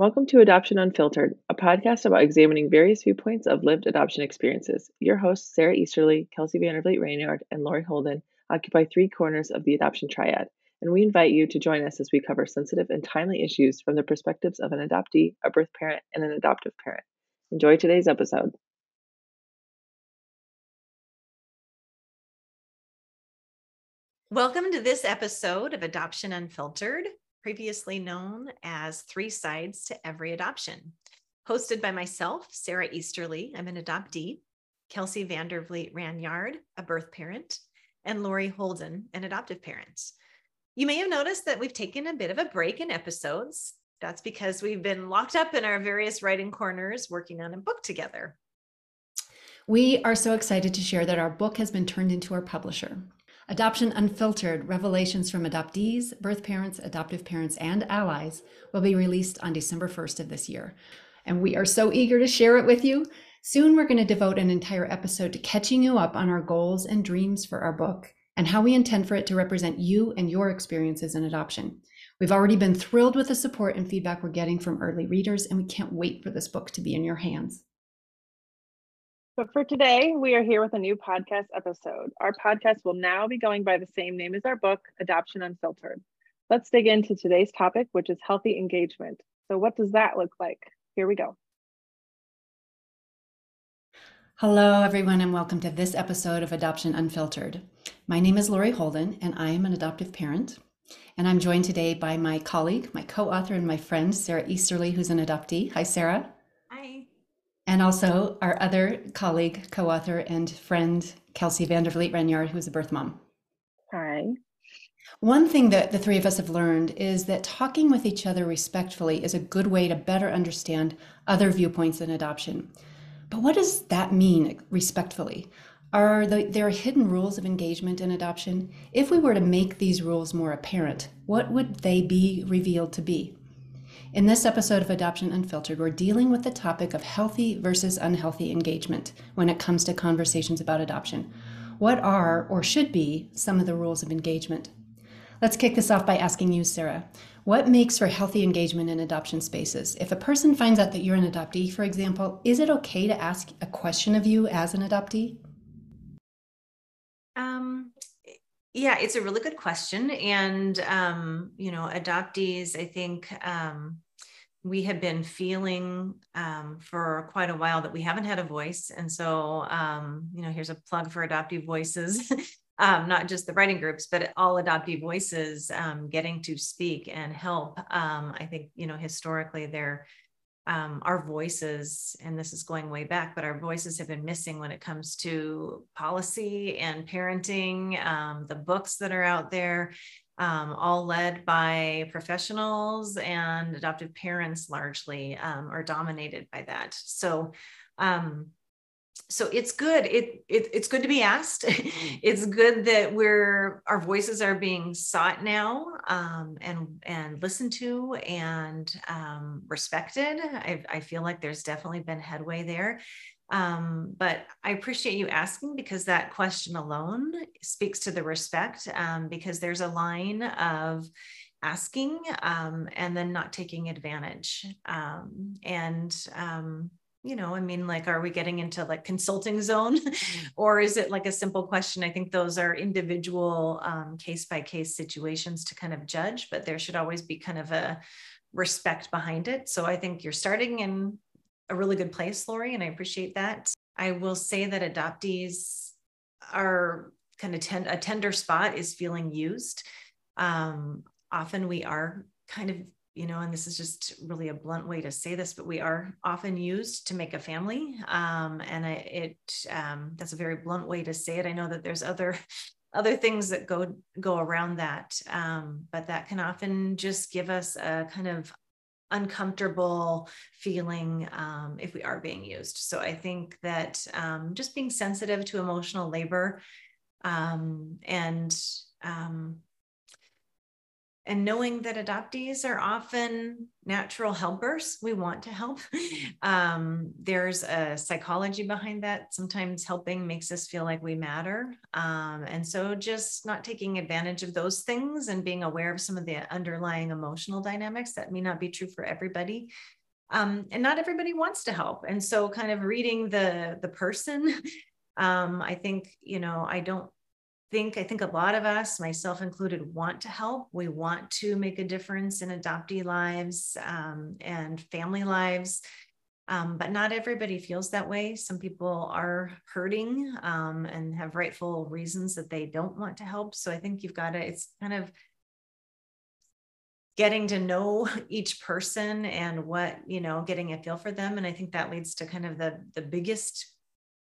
Welcome to Adoption Unfiltered, a podcast about examining various viewpoints of lived adoption experiences. Your hosts, Sara Easterly, Kelsey Vander Vliet Ranyard, and Lori Holden, occupy three corners of the adoption triad, and we invite you to join us as we cover sensitive and timely issues from the perspectives of an adoptee, a birth parent, and an adoptive parent. Enjoy today's episode. Welcome to this episode of Adoption Unfiltered previously known as Three Sides to Every Adoption. Hosted by myself, Sara Easterly, I'm an adoptee, Kelsey Vander Vliet Ranyard, a birth parent, and Lori Holden, an adoptive parent. You may have noticed that we've taken a bit of a break in episodes. That's because we've been locked up in our various writing corners working on a book together. We are so excited to share that our book has been turned into our publisher. Adoption Unfiltered Revelations from Adoptees, Birth Parents, Adoptive Parents, and Allies will be released on December 1st of this year. And we are so eager to share it with you. Soon, we're going to devote an entire episode to catching you up on our goals and dreams for our book and how we intend for it to represent you and your experiences in adoption. We've already been thrilled with the support and feedback we're getting from early readers, and we can't wait for this book to be in your hands. But for today, we are here with a new podcast episode. Our podcast will now be going by the same name as our book, Adoption Unfiltered. Let's dig into today's topic, which is healthy engagement. So, what does that look like? Here we go. Hello, everyone, and welcome to this episode of Adoption Unfiltered. My name is Lori Holden, and I am an adoptive parent. And I'm joined today by my colleague, my co author, and my friend, Sara Easterly, who's an adoptee. Hi, Sara and also our other colleague, co author, and friend, Kelsey Vander Vliet Ranyard, who is a birth mom. Hi. One thing that the three of us have learned is that talking with each other respectfully is a good way to better understand other viewpoints in adoption. But what does that mean, respectfully? Are the, there hidden rules of engagement in adoption? If we were to make these rules more apparent, what would they be revealed to be? In this episode of Adoption Unfiltered, we're dealing with the topic of healthy versus unhealthy engagement when it comes to conversations about adoption. What are, or should be, some of the rules of engagement? Let's kick this off by asking you, Sara. What makes for healthy engagement in adoption spaces? If a person finds out that you're an adoptee, for example, is it okay to ask a question of you as an adoptee? Um, yeah, it's a really good question. And, um, you know, adoptees, I think um, we have been feeling um, for quite a while that we haven't had a voice. And so, um, you know, here's a plug for adoptee voices. Um, not just the writing groups, but all adoptee voices um, getting to speak and help. I think, you know, historically, they're um, our voices, and this is going way back, but our voices have been missing when it comes to policy and parenting, um, the books that are out there, um, all led by professionals and adoptive parents largely um, are dominated by that. So, um, so it's good. It, it, it's good to be asked. It's good that we're our voices are being sought now um, and and listened to and um, respected. I, I feel like there's definitely been headway there. Um, but i appreciate you asking because that question alone speaks to the respect um, because there's a line of asking um, and then not taking advantage. Um, and you know i mean like are we getting into like consulting zone? Mm-hmm. or is it like a simple question? I think those are individual um, case by case situations to kind of judge but there should always be kind of a respect behind it. So i think you're starting in a really good place lori and i appreciate that. I will say that adoptees are kind of ten- a tender spot is feeling used. Um, often we are kind of you know, and this is just really a blunt way to say this, but we are often used to make a family. Um, and I, it, um, that's a very blunt way to say it. I know that there's other, other things that go, go around that. Um, but that can often just give us a kind of uncomfortable feeling um, if we are being used. So I think that um, just being sensitive to emotional labor um, and um, and knowing that adoptees are often natural helpers we want to help. Um, there's a psychology behind that. Sometimes helping makes us feel like we matter. Um, and so just not taking advantage of those things and being aware of some of the underlying emotional dynamics that may not be true for everybody. Um, and not everybody wants to help. And so kind of reading the the person um, i think you know i don't think I think a lot of us, myself included, want to help. We want to make a difference in adoptee lives um, and family lives. Um, but not everybody feels that way. Some people are hurting um, and have rightful reasons that they don't want to help. So I think you've got to, it's kind of getting to know each person and what, you know, getting a feel for them. And I think that leads to kind of the, the biggest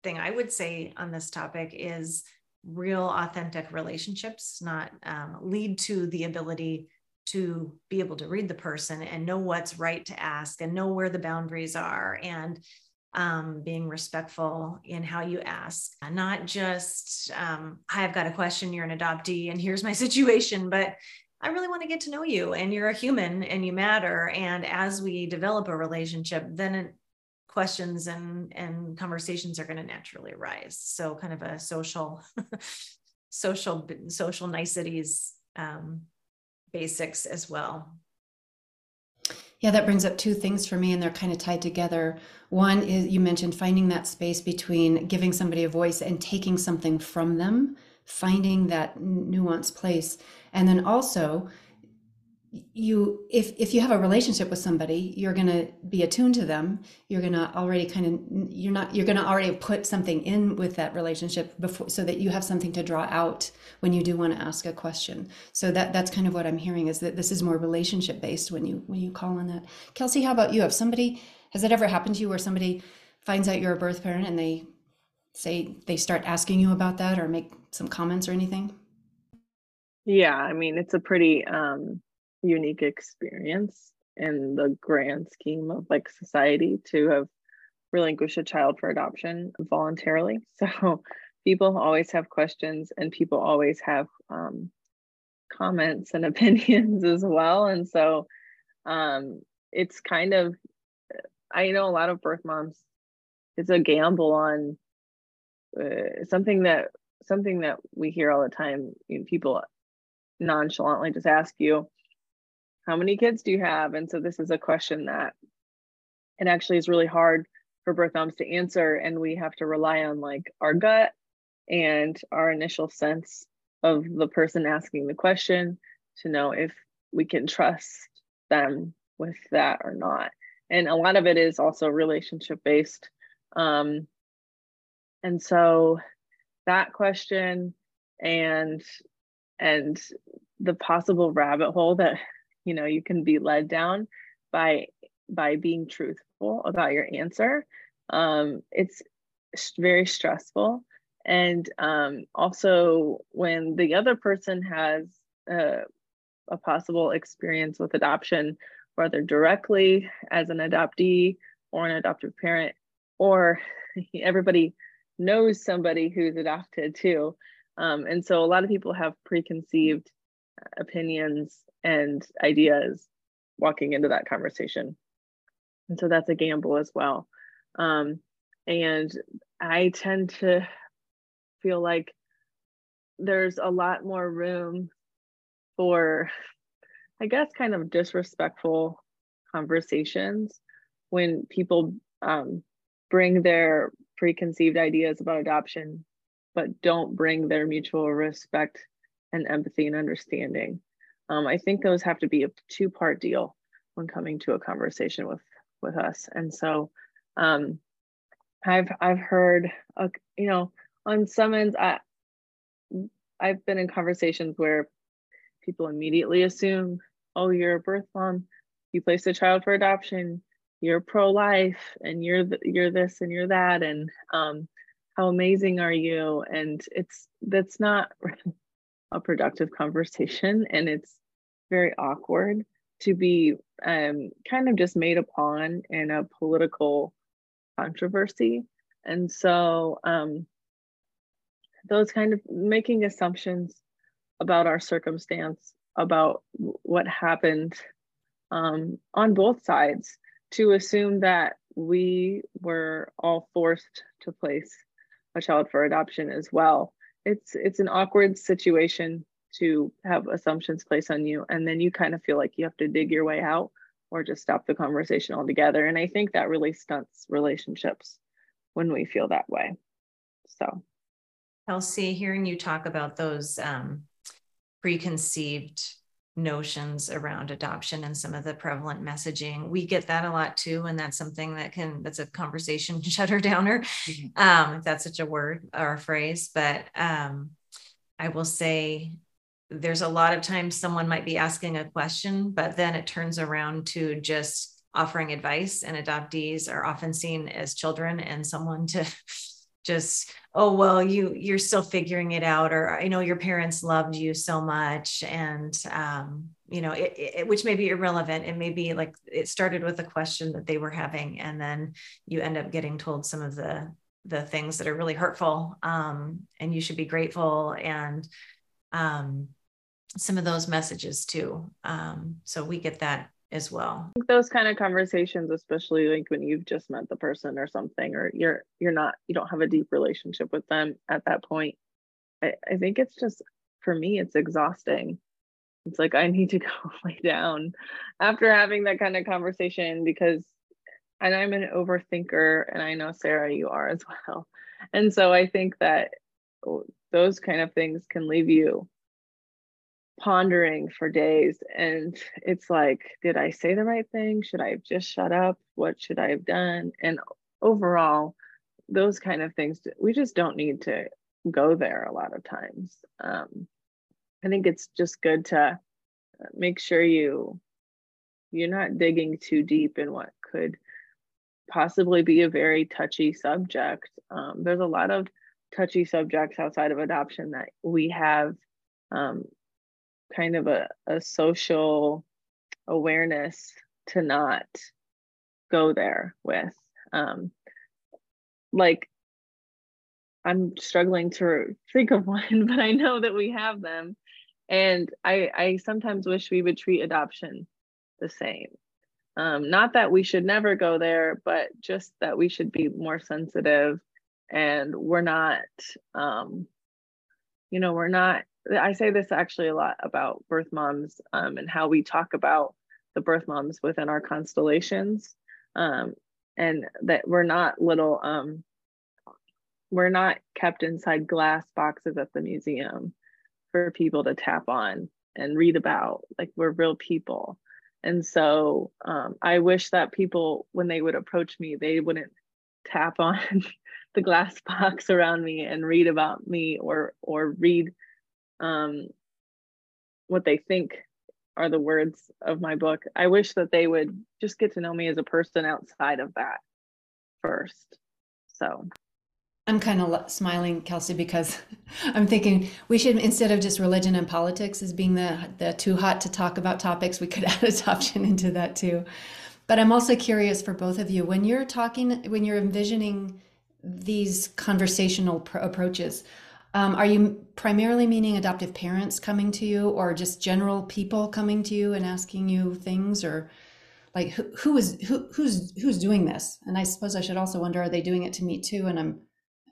thing I would say on this topic is real authentic relationships not um, lead to the ability to be able to read the person and know what's right to ask and know where the boundaries are and um, being respectful in how you ask. Not just um, i've got a question. You're an adoptee and here's my situation but i really want to get to know you and you're a human and you matter. And as we develop a relationship then questions and and conversations are going to naturally arise. So kind of a social social social niceties um, basics as well. Yeah that brings up two things for me and they're kind of tied together. One is you mentioned finding that space between giving somebody a voice and taking something from them finding that nuanced place. And then also you if if you have a relationship with somebody you're going to be attuned to them. You're going to already kind of you're not you're going to already put something in with that relationship before so that you have something to draw out when you do want to ask a question. So that that's kind of what i'm hearing is that this is more relationship based when you when you call on that. Kelsey how about you? If somebody has it ever happened to you where somebody finds out you're a birth parent and they say they start asking you about that or make some comments or anything? Yeah i mean it's a pretty um unique experience in the grand scheme of like society to have relinquished a child for adoption voluntarily. So people always have questions and people always have um, comments and opinions as well. And so um, it's kind of, I know a lot of birth moms, it's a gamble on uh, something that something that we hear all the time. You know, people nonchalantly just ask you, how many kids do you have? And so this is a question that it actually is really hard for birth moms to answer. And we have to rely on like our gut and our initial sense of the person asking the question to know if we can trust them with that or not. And a lot of it is also relationship based. Um, and so that question and and the possible rabbit hole that you know you can be led down by by being truthful about your answer. Um, it's very stressful. And um, also when the other person has a, a possible experience with adoption whether directly as an adoptee or an adoptive parent or everybody knows somebody who's adopted too. Um, and so a lot of people have preconceived opinions and ideas walking into that conversation. And so that's a gamble as well. Um, and I tend to feel like there's a lot more room for, I guess, kind of disrespectful conversations when people um, bring their preconceived ideas about adoption, but don't bring their mutual respect and empathy and understanding. Um, I think those have to be a two part deal when coming to a conversation with with us. And so um, I've I've heard uh, you know on some ends I I've been in conversations where people immediately assume, oh, you're a birth mom, you placed a child for adoption, you're pro-life, and you're th- you're this and you're that, and um, how amazing are you? And it's that's not a productive conversation and it's very awkward to be um, kind of just made upon in a political controversy and so um, those kind of making assumptions about our circumstance about what happened um, on both sides to assume that we were all forced to place a child for adoption as well. It's it's an awkward situation to have assumptions placed on you and then you kind of feel like you have to dig your way out or just stop the conversation altogether and I think that really stunts relationships when we feel that way. So Kelsey, hearing you talk about those um, preconceived notions around adoption and some of the prevalent messaging we get that a lot too and that's something that can that's a conversation shutter downer mm-hmm. um if that's such a word or a phrase but um i will say there's a lot of times someone might be asking a question but then it turns around to just offering advice and adoptees are often seen as children and someone to just oh well you you're still figuring it out or i know your parents loved you so much and um, you know it, it, which may be irrelevant. It may be like it started with a question that they were having and then you end up getting told some of the the things that are really hurtful um, and you should be grateful and um, some of those messages too um, so we get that as well. Those kind of conversations, especially like when you've just met the person or something, or you're you're not you don't have a deep relationship with them at that point. I, I think it's just for me, it's exhausting. It's like I need to go lay down after having that kind of conversation because and I'm an overthinker and I know Sara you are as well. And so I think that those kind of things can leave you pondering for days and it's like did i say the right thing? Should i have just shut up? What should i have done? And overall those kind of things we just don't need to go there a lot of times. Um, i think it's just good to make sure you you're not digging too deep in what could possibly be a very touchy subject. Um, there's a lot of touchy subjects outside of adoption that we have um, kind of a, a social awareness to not go there with. Um, like, I'm struggling to think of one, but I know that we have them. And I, I sometimes wish we would treat adoption the same. Um, not that we should never go there, but just that we should be more sensitive and we're not, um, you know, we're not I say this actually a lot about birth moms um, and how we talk about the birth moms within our constellations, um, and that we're not little, um, we're not kept inside glass boxes at the museum for people to tap on and read about. Like we're real people, and so um, I wish that people, when they would approach me, they wouldn't tap on the glass box around me and read about me or or read um, what they think are the words of my book. I wish that they would just get to know me as a person outside of that first. So I'm kind of smiling, Kelsey, because I'm thinking we should instead of just religion and politics as being the the too hot to talk about topics, we could add adoption into that too. But I'm also curious for both of you when you're talking, when you're envisioning these conversational pr- approaches. Um, are you primarily meaning adoptive parents coming to you or just general people coming to you and asking you things or like who, who is who who's who's doing this? And i suppose i should also wonder are they doing it to me too? And i'm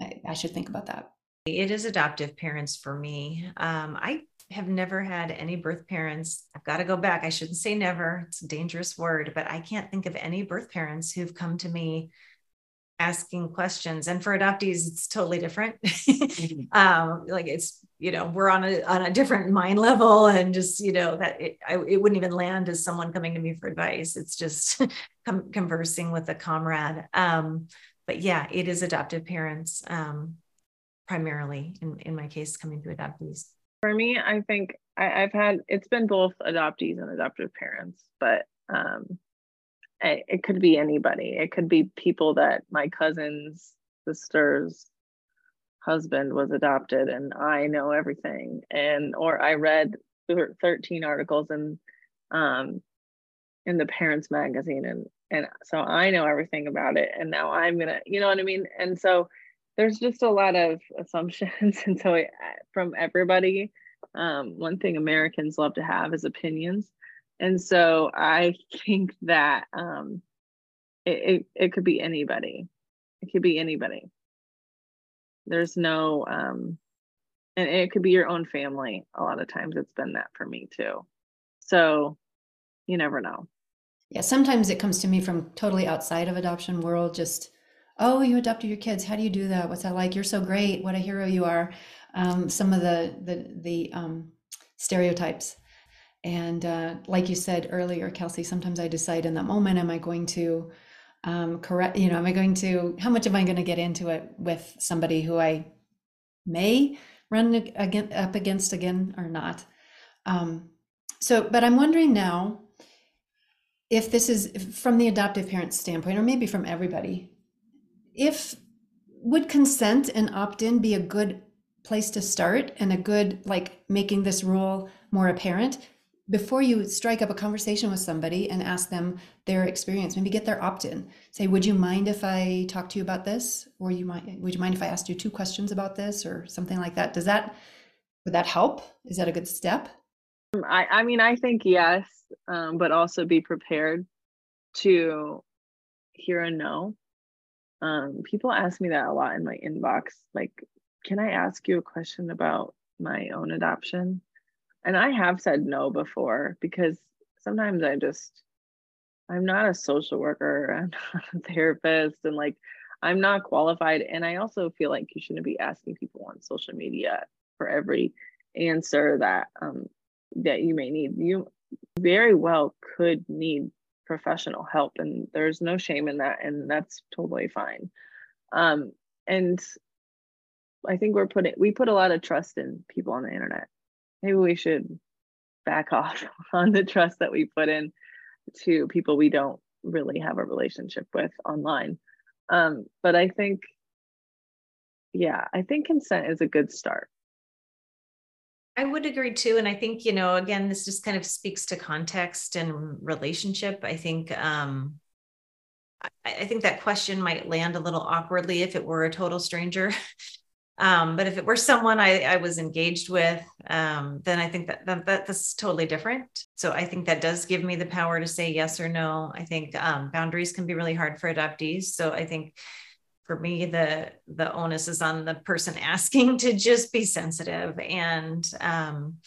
i, I should think about that. It is adoptive parents for me. Um, i have never had any birth parents. I've got to go back. I shouldn't say never. It's a dangerous word but i can't think of any birth parents who've come to me asking questions. And for adoptees it's totally different. Mm-hmm. um, like it's you know we're on a on a different mind level and just you know that it, I, it wouldn't even land as someone coming to me for advice. It's just com- conversing with a comrade. Um, but yeah it is adoptive parents um, primarily in, in my case coming to adoptees. For me i think I, i've had it's been both adoptees and adoptive parents but um, it could be anybody. It could be people that my cousin's sister's husband was adopted and I know everything. And or I read 13 articles in um in the parents magazine and and so I know everything about it and now I'm going to you know what I mean? And so there's just a lot of assumptions and so from everybody um, one thing Americans love to have is opinions. And so I think that um, it, it, it could be anybody. It could be anybody. There's no, um, and it could be your own family. A lot of times it's been that for me too. So you never know. Yeah, sometimes it comes to me from totally outside of adoption world, just, oh, you adopted your kids. How do you do that? What's that like? You're so great. What a hero you are. Um, some of the the the um, stereotypes. And uh, like you said earlier, Kelsey, sometimes I decide in that moment, am I going to um, correct, you know, am I going to, how much am I going to get into it with somebody who I may run again, up against again or not? Um, so, but I'm wondering now if this is from the adoptive parent standpoint, or maybe from everybody, if would consent and opt in be a good place to start and a good, like making this rule more apparent? Before you strike up a conversation with somebody and ask them their experience maybe get their opt-in. Say would you mind if i talk to you about this? Or you might would you mind if i asked you two questions about this? or something like that. Does that would that help? Is that a good step? Um, i i mean i think yes um, but also be prepared to hear a no. Um, people ask me that a lot in my inbox like can i ask you a question about my own adoption and I have said no before because sometimes I just I'm not a social worker, I'm not a therapist, and like I'm not qualified. And I also feel like you shouldn't be asking people on social media for every answer that um that you may need. You very well could need professional help, and there's no shame in that, and that's totally fine. Um, and I think we're putting we put a lot of trust in people on the internet maybe we should back off on the trust that we put in to people we don't really have a relationship with online. Um, but I think, yeah, I think consent is a good start. I would agree too. And I think, you know, again, this just kind of speaks to context and relationship. I think, um, I, I think that question might land a little awkwardly if it were a total stranger. Um, but if it were someone I, I was engaged with, um, then I think that, that, that, that's totally different. So I think that does give me the power to say yes or no. I think um, boundaries can be really hard for adoptees. So I think for me, the the onus is on the person asking to just be sensitive and um,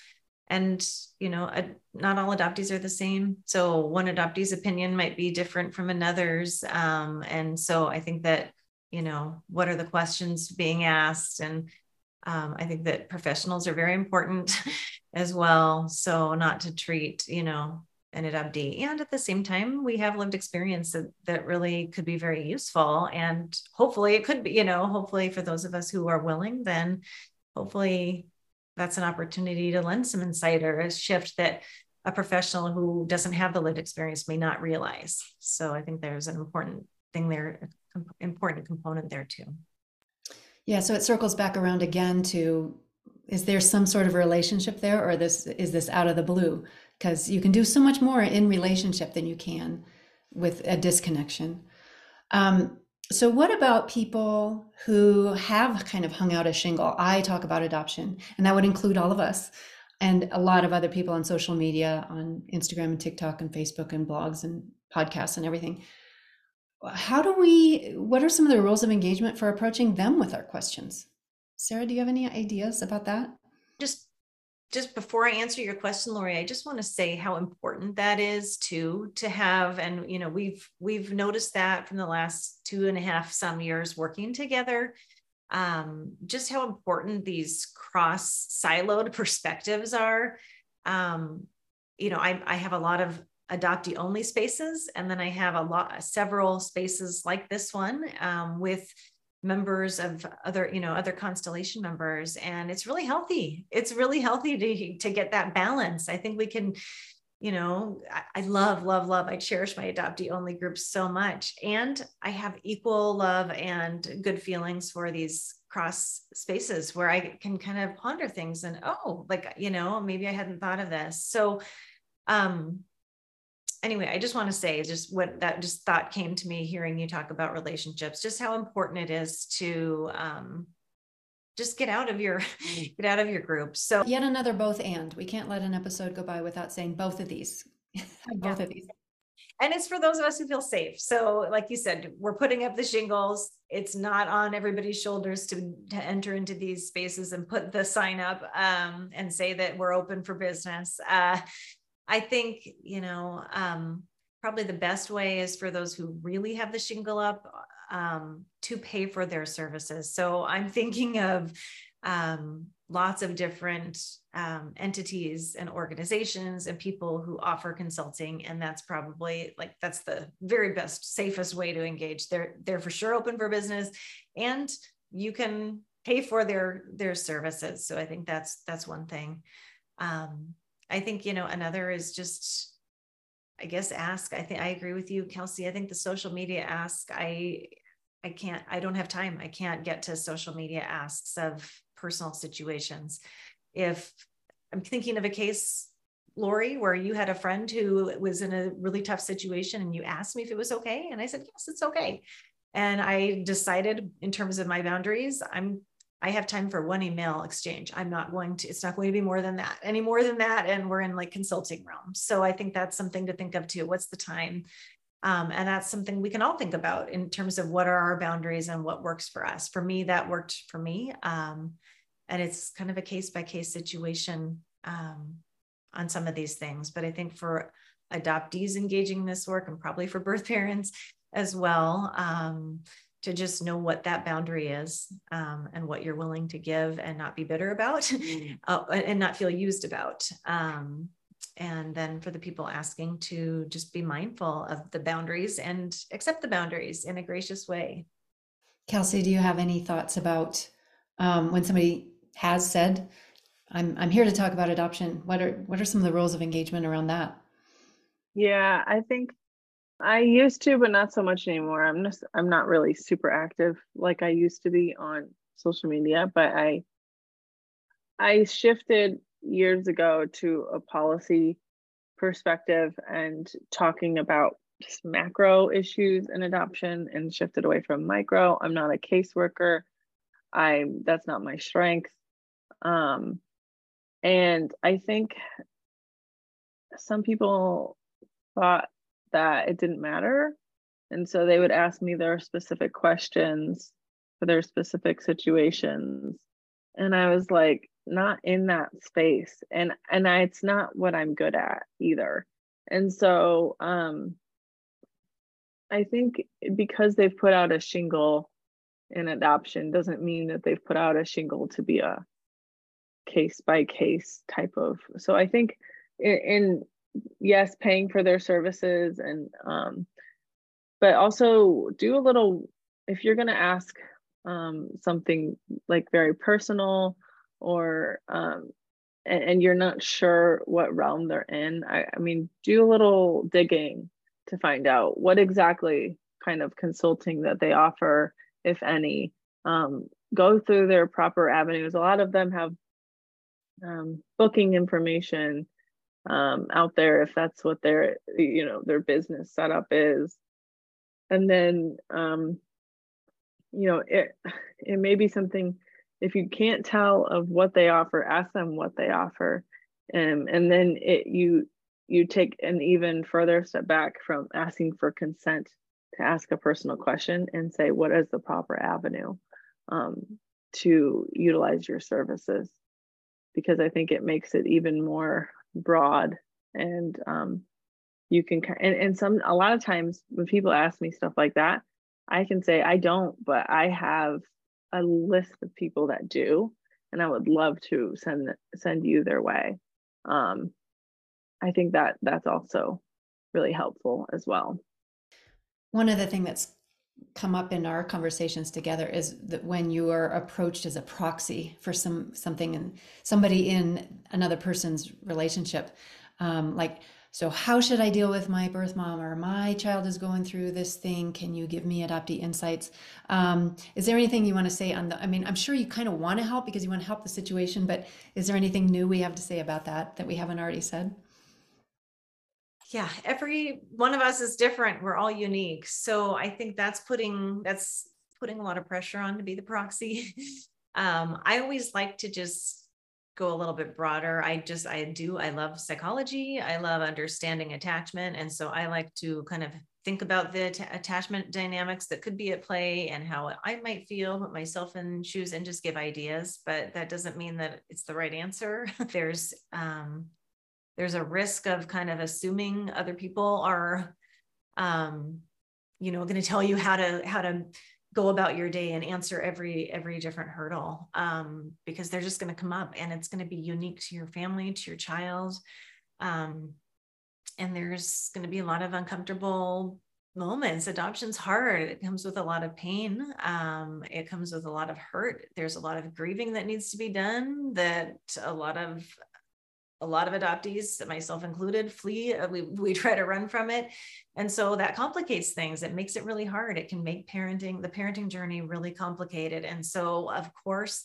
and you know not all adoptees are the same so one adoptee's opinion might be different from another's um, and so i think that you know what are the questions being asked? And um, i think that professionals are very important as well. So not to treat you know an adoptee and at the same time we have lived experience that, that really could be very useful. And hopefully it could be you know hopefully for those of us who are willing then hopefully that's an opportunity to lend some insight or a shift that a professional who doesn't have the lived experience may not realize. So i think there's an important thing there important component there too. Yeah, so it circles back around again to is there some sort of relationship there or this is this out of the blue? Because you can do so much more in relationship than you can with a disconnection. Um, so, what about people who have kind of hung out a shingle? I talk about adoption, and that would include all of us and a lot of other people on social media, on Instagram and TikTok and Facebook and blogs and podcasts and everything how do we what are some of the rules of engagement for approaching them with our questions? Sara do you have any ideas about that? Just just before i answer your question lori i just want to say how important that is to to have and you know we've we've noticed that from the last two and a half some years working together. Um, just how important these cross siloed perspectives are. Um, you know I, I have a lot of adoptee only spaces. And then I have a lot, several spaces like this one um, with members of other, you know, other constellation members. And it's really healthy. It's really healthy to, to get that balance. I think we can, you know, I, I love, love, love. I cherish my adoptee only groups so much. And I have equal love and good feelings for these cross spaces where I can kind of ponder things and, oh, like, you know, maybe I hadn't thought of this. So, um, anyway, I just want to say just what that just thought came to me hearing you talk about relationships, just how important it is to um, just get out of your get out of your group. So yet another both and. We can't let an episode go by without saying both of these. Both yeah. of these. And it's for those of us who feel safe. So like you said we're putting up the shingles. It's not on everybody's shoulders to, to enter into these spaces and put the sign up um, and say that we're open for business. Uh, i think you know um, probably the best way is for those who really have the shingle up um, to pay for their services. So I'm thinking of um, lots of different um, entities and organizations and people who offer consulting, and that's probably like that's the very best, safest way to engage. They're they're for sure open for business, and you can pay for their their services. So I think that's that's one thing. Um, I think you know another is just I guess ask. I think I agree with you, Kelsey. I think the social media ask. I I can't, I don't have time. I can't get to social media asks of personal situations. If I'm thinking of a case, Lori, where you had a friend who was in a really tough situation and you asked me if it was okay. And I said, yes, it's okay. And I decided in terms of my boundaries, I'm I have time for one email exchange. I'm not going to, it's not going to be more than that, any more than that. And we're in like consulting realm. So I think that's something to think of too. What's the time? Um, and that's something we can all think about in terms of what are our boundaries and what works for us. For me, that worked for me. Um, and it's kind of a case by case situation um, on some of these things. But I think for adoptees engaging this work and probably for birth parents as well, um, to just know what that boundary is um, and what you're willing to give and not be bitter about mm. uh, and not feel used about. Um, and then for the people asking to just be mindful of the boundaries and accept the boundaries in a gracious way. Kelsey, do you have any thoughts about um, when somebody has said, "I'm I'm here to talk about adoption"? What are what are some of the rules of engagement around that? Yeah, I think I used to, but not so much anymore. I'm just I'm not really super active like I used to be on social media, but I I shifted years ago to a policy perspective and talking about macro issues in adoption and shifted away from micro. I'm not a caseworker. I'm that's not my strength. Um, and I think some people thought that it didn't matter. And so they would ask me their specific questions for their specific situations. And I was like, not in that space and and I, it's not what i'm good at either and so um i think because they've put out a shingle in adoption doesn't mean that they've put out a shingle to be a case by case type of so i think in, in yes paying for their services and um but also do a little if you're going to ask um something like very personal or um, and, and, you're not sure what realm they're in, I, I mean, do a little digging to find out what exactly kind of consulting that they offer, if any. Um, go through their proper avenues. A lot of them have um, booking information um, out there if that's what their you know their business setup is, and then um, you know it it may be something if you can't tell of what they offer ask them what they offer. Um, and then it you you take an even further step back from asking for consent to ask a personal question and say what is the proper avenue um, to utilize your services? Because i think it makes it even more broad and um, you can and, and some a lot of times when people ask me stuff like that i can say i don't but i have a list of people that do, and I would love to send send you their way. Um, I think that that's also really helpful as well. One of the things that's come up in our conversations together is that when you are approached as a proxy for some something and somebody in another person's relationship, um, like so, how should I deal with my birth mom or my child is going through this thing? Can you give me adoptee insights? Um, is there anything you want to say on the? I mean, I'm sure you kind of want to help because you want to help the situation, but is there anything new we have to say about that that we haven't already said? Yeah, every one of us is different. We're all unique. So I think that's putting that's putting a lot of pressure on to be the proxy. Um, I always like to just go a little bit broader. I just, I do, I love psychology. I love understanding attachment. And so I like to kind of think about the t- attachment dynamics that could be at play and how I might feel, put myself in shoes and just give ideas. But that doesn't mean that it's the right answer. there's, um, there's a risk of kind of assuming other people are, um, you know, going to tell you how to, how to go about your day and answer every every different hurdle um, because they're just going to come up and it's going to be unique to your family to your child um, and there's going to be a lot of uncomfortable moments. Adoption's hard. It comes with a lot of pain um, it comes with a lot of hurt. There's a lot of grieving that needs to be done that a lot of a lot of adoptees, myself included, flee. Uh, we, we try to run from it. And so that complicates things. It makes it really hard. It can make parenting, the parenting journey really complicated. And so, of course,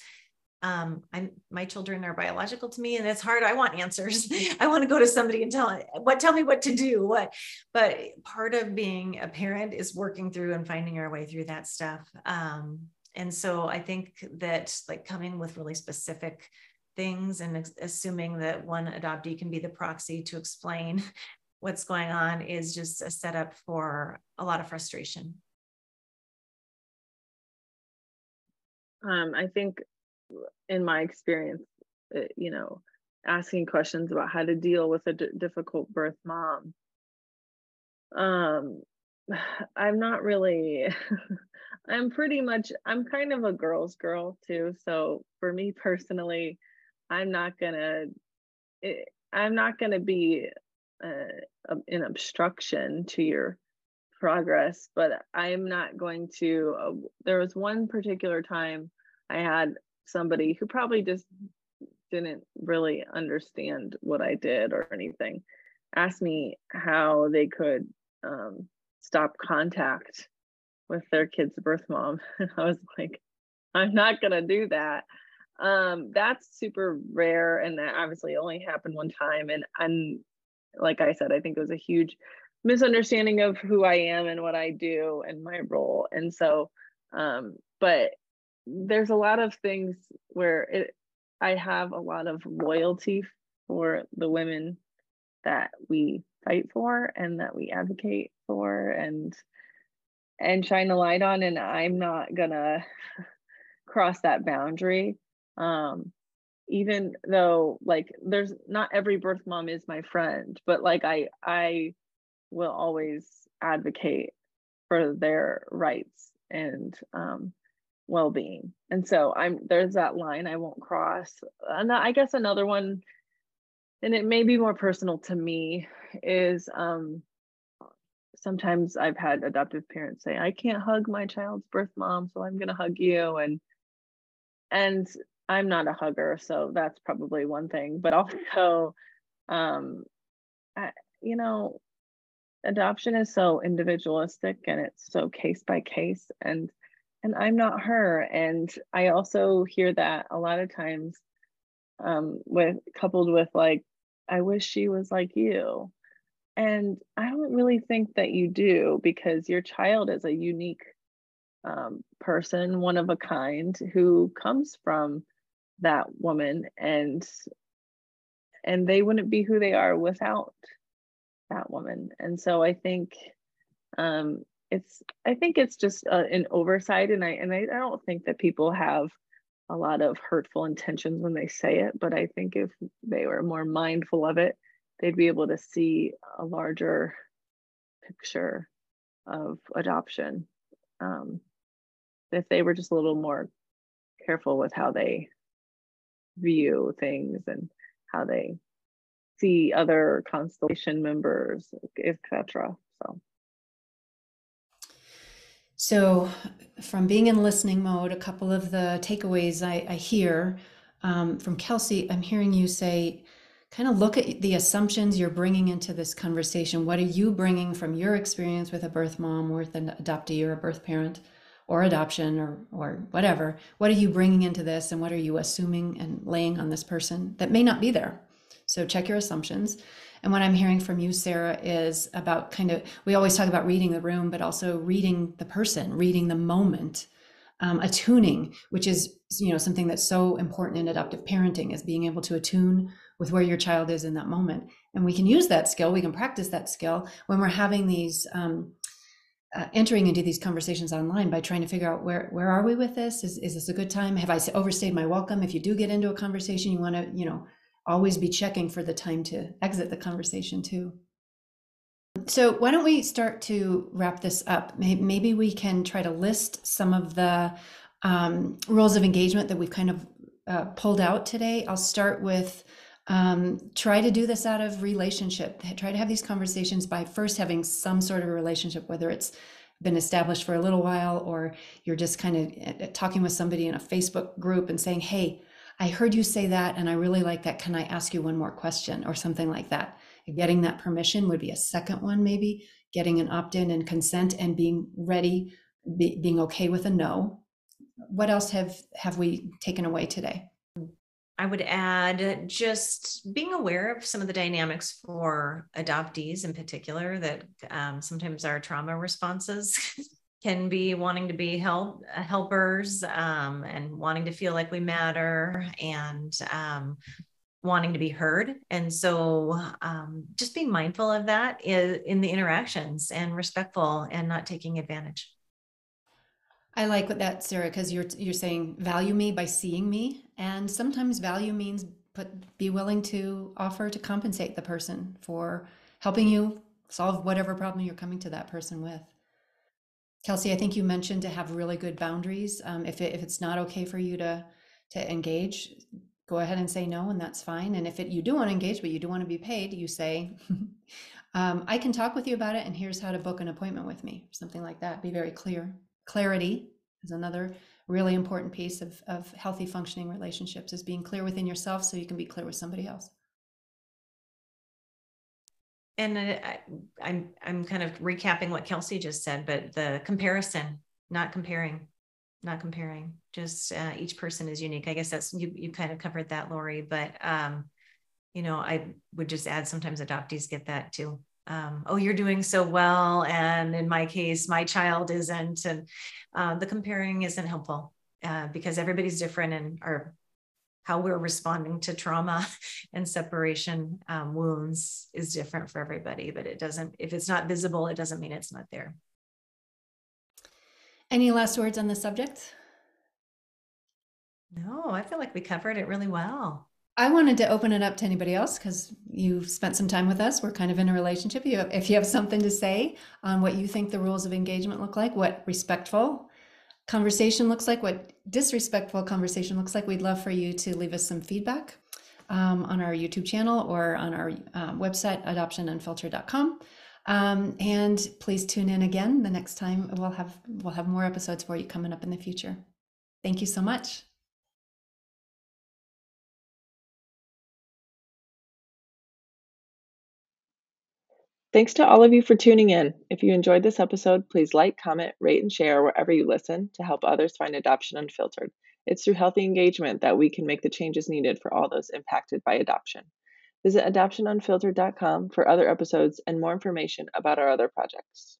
um, I'm my children are biological to me, and it's hard. I want answers. I want to go to somebody and tell what tell me what to do. What, but part of being a parent is working through and finding our way through that stuff. Um, and so I think that like coming with really specific things and assuming that one adoptee can be the proxy to explain what's going on is just a setup for a lot of frustration. Um, I think in my experience, uh, you know, asking questions about how to deal with a difficult birth mom. Um, I'm not really, I'm pretty much, I'm kind of a girl's girl too. So for me personally, I'm not gonna eh, I'm not gonna be uh, an obstruction to your progress, but I'm not going to. Uh, there was one particular time I had somebody who probably just didn't really understand what I did or anything ask me how they could um, stop contact with their kid's birth mom. And I was like, I'm not going to do that um that's super rare and that obviously only happened one time and and like i said i think it was a huge misunderstanding of who i am and what i do and my role and so um but there's a lot of things where it i have a lot of loyalty for the women that we fight for and that we advocate for and and shine a light on and i'm not gonna cross that boundary um even though like there's not every birth mom is my friend but like i i will always advocate for their rights and um well-being. And so i'm there's that line i won't cross. And i guess another one and it may be more personal to me is um sometimes i've had adoptive parents say i can't hug my child's birth mom so i'm going to hug you and and I'm not a hugger, so that's probably one thing. But also, um, I, you know, adoption is so individualistic and it's so case by case, and and I'm not her. And I also hear that a lot of times, um, with coupled with like, I wish she was like you. And I don't really think that you do because your child is a unique um, person, one of a kind, who comes from that woman and and they wouldn't be who they are without that woman. And so i think um it's i think it's just a, an oversight and i and I, I don't think that people have a lot of hurtful intentions when they say it but i think if they were more mindful of it they'd be able to see a larger picture of adoption um, if they were just a little more careful with how they view things and how they see other constellation members, etc. So. So, from being in listening mode, a couple of the takeaways I, I hear um, from Kelsey, I'm hearing you say, kind of look at the assumptions you're bringing into this conversation. What are you bringing from your experience with a birth mom, or with an adoptee, or a birth parent? Or adoption or or whatever what are you bringing into this and what are you assuming and laying on this person that may not be there so check your assumptions and what i'm hearing from you sara is about kind of we always talk about reading the room but also reading the person reading the moment um, attuning, which is you know something that's so important in adoptive parenting, is being able to attune with where your child is in that moment. And we can use that skill, we can practice that skill when we're having these um, uh, entering into these conversations online by trying to figure out where where are we with this? Is is this a good time? Have I overstayed my welcome? If you do get into a conversation, you want to you know always be checking for the time to exit the conversation too. So, why don't we start to wrap this up? Maybe we can try to list some of the um, rules of engagement that we've kind of uh, pulled out today. I'll start with um, try to do this out of relationship. Try to have these conversations by first having some sort of a relationship, whether it's been established for a little while or you're just kind of uh, talking with somebody in a Facebook group and saying, Hey, I heard you say that and I really like that. Can I ask you one more question or something like that? Getting that permission would be a second one, maybe getting an opt in and consent and being ready, be, being okay with a no. What else have, have we taken away today? I would add just being aware of some of the dynamics for adoptees in particular, that um, sometimes our trauma responses can be wanting to be help uh, helpers um, and wanting to feel like we matter and um, wanting to be heard. And so um, just being mindful of that is, in the interactions and respectful and not taking advantage. I like what that sara because you're you're saying value me by seeing me and sometimes value means but be willing to offer to compensate the person for helping you solve whatever problem you're coming to that person with Kelsey, I think you mentioned to have really good boundaries. Um, if it, if it's not okay for you to to engage, go ahead and say no, and that's fine. And if it, you do want to engage, but you do want to be paid, you say, um, "I can talk with you about it, and here's how to book an appointment with me." Something like that. Be very clear. Clarity is another really important piece of of healthy functioning relationships. Is being clear within yourself so you can be clear with somebody else and I, I'm I'm kind of recapping what Kelsey just said, but the comparison, not comparing, not comparing. Just uh, each person is unique. I guess that's you. You kind of covered that, Lori. But um, you know, I would just add sometimes adoptees get that too. Um, oh, you're doing so well, and in my case, my child isn't, and uh, the comparing isn't helpful uh, because everybody's different and our how we're responding to trauma and separation um, wounds is different for everybody but it doesn't if it's not visible it doesn't mean it's not there. Any last words on the subject? No i feel like we covered it really well I wanted to open it up to anybody else because you've spent some time with us. We're kind of in a relationship. You have, if you have something to say on what you think the rules of engagement look like, what respectful conversation looks like, what disrespectful conversation looks like, we'd love for you to leave us some feedback um, on our YouTube channel or on our um, website, adoptionunfiltered.com. Um, and please tune in again the next time. We'll have we'll have more episodes for you coming up in the future. Thank you so much. Thanks to all of you for tuning in. If you enjoyed this episode, please like, comment, rate, and share wherever you listen to help others find adoption unfiltered. It's through healthy engagement that we can make the changes needed for all those impacted by adoption. Visit adoptionunfiltered.com for other episodes and more information about our other projects.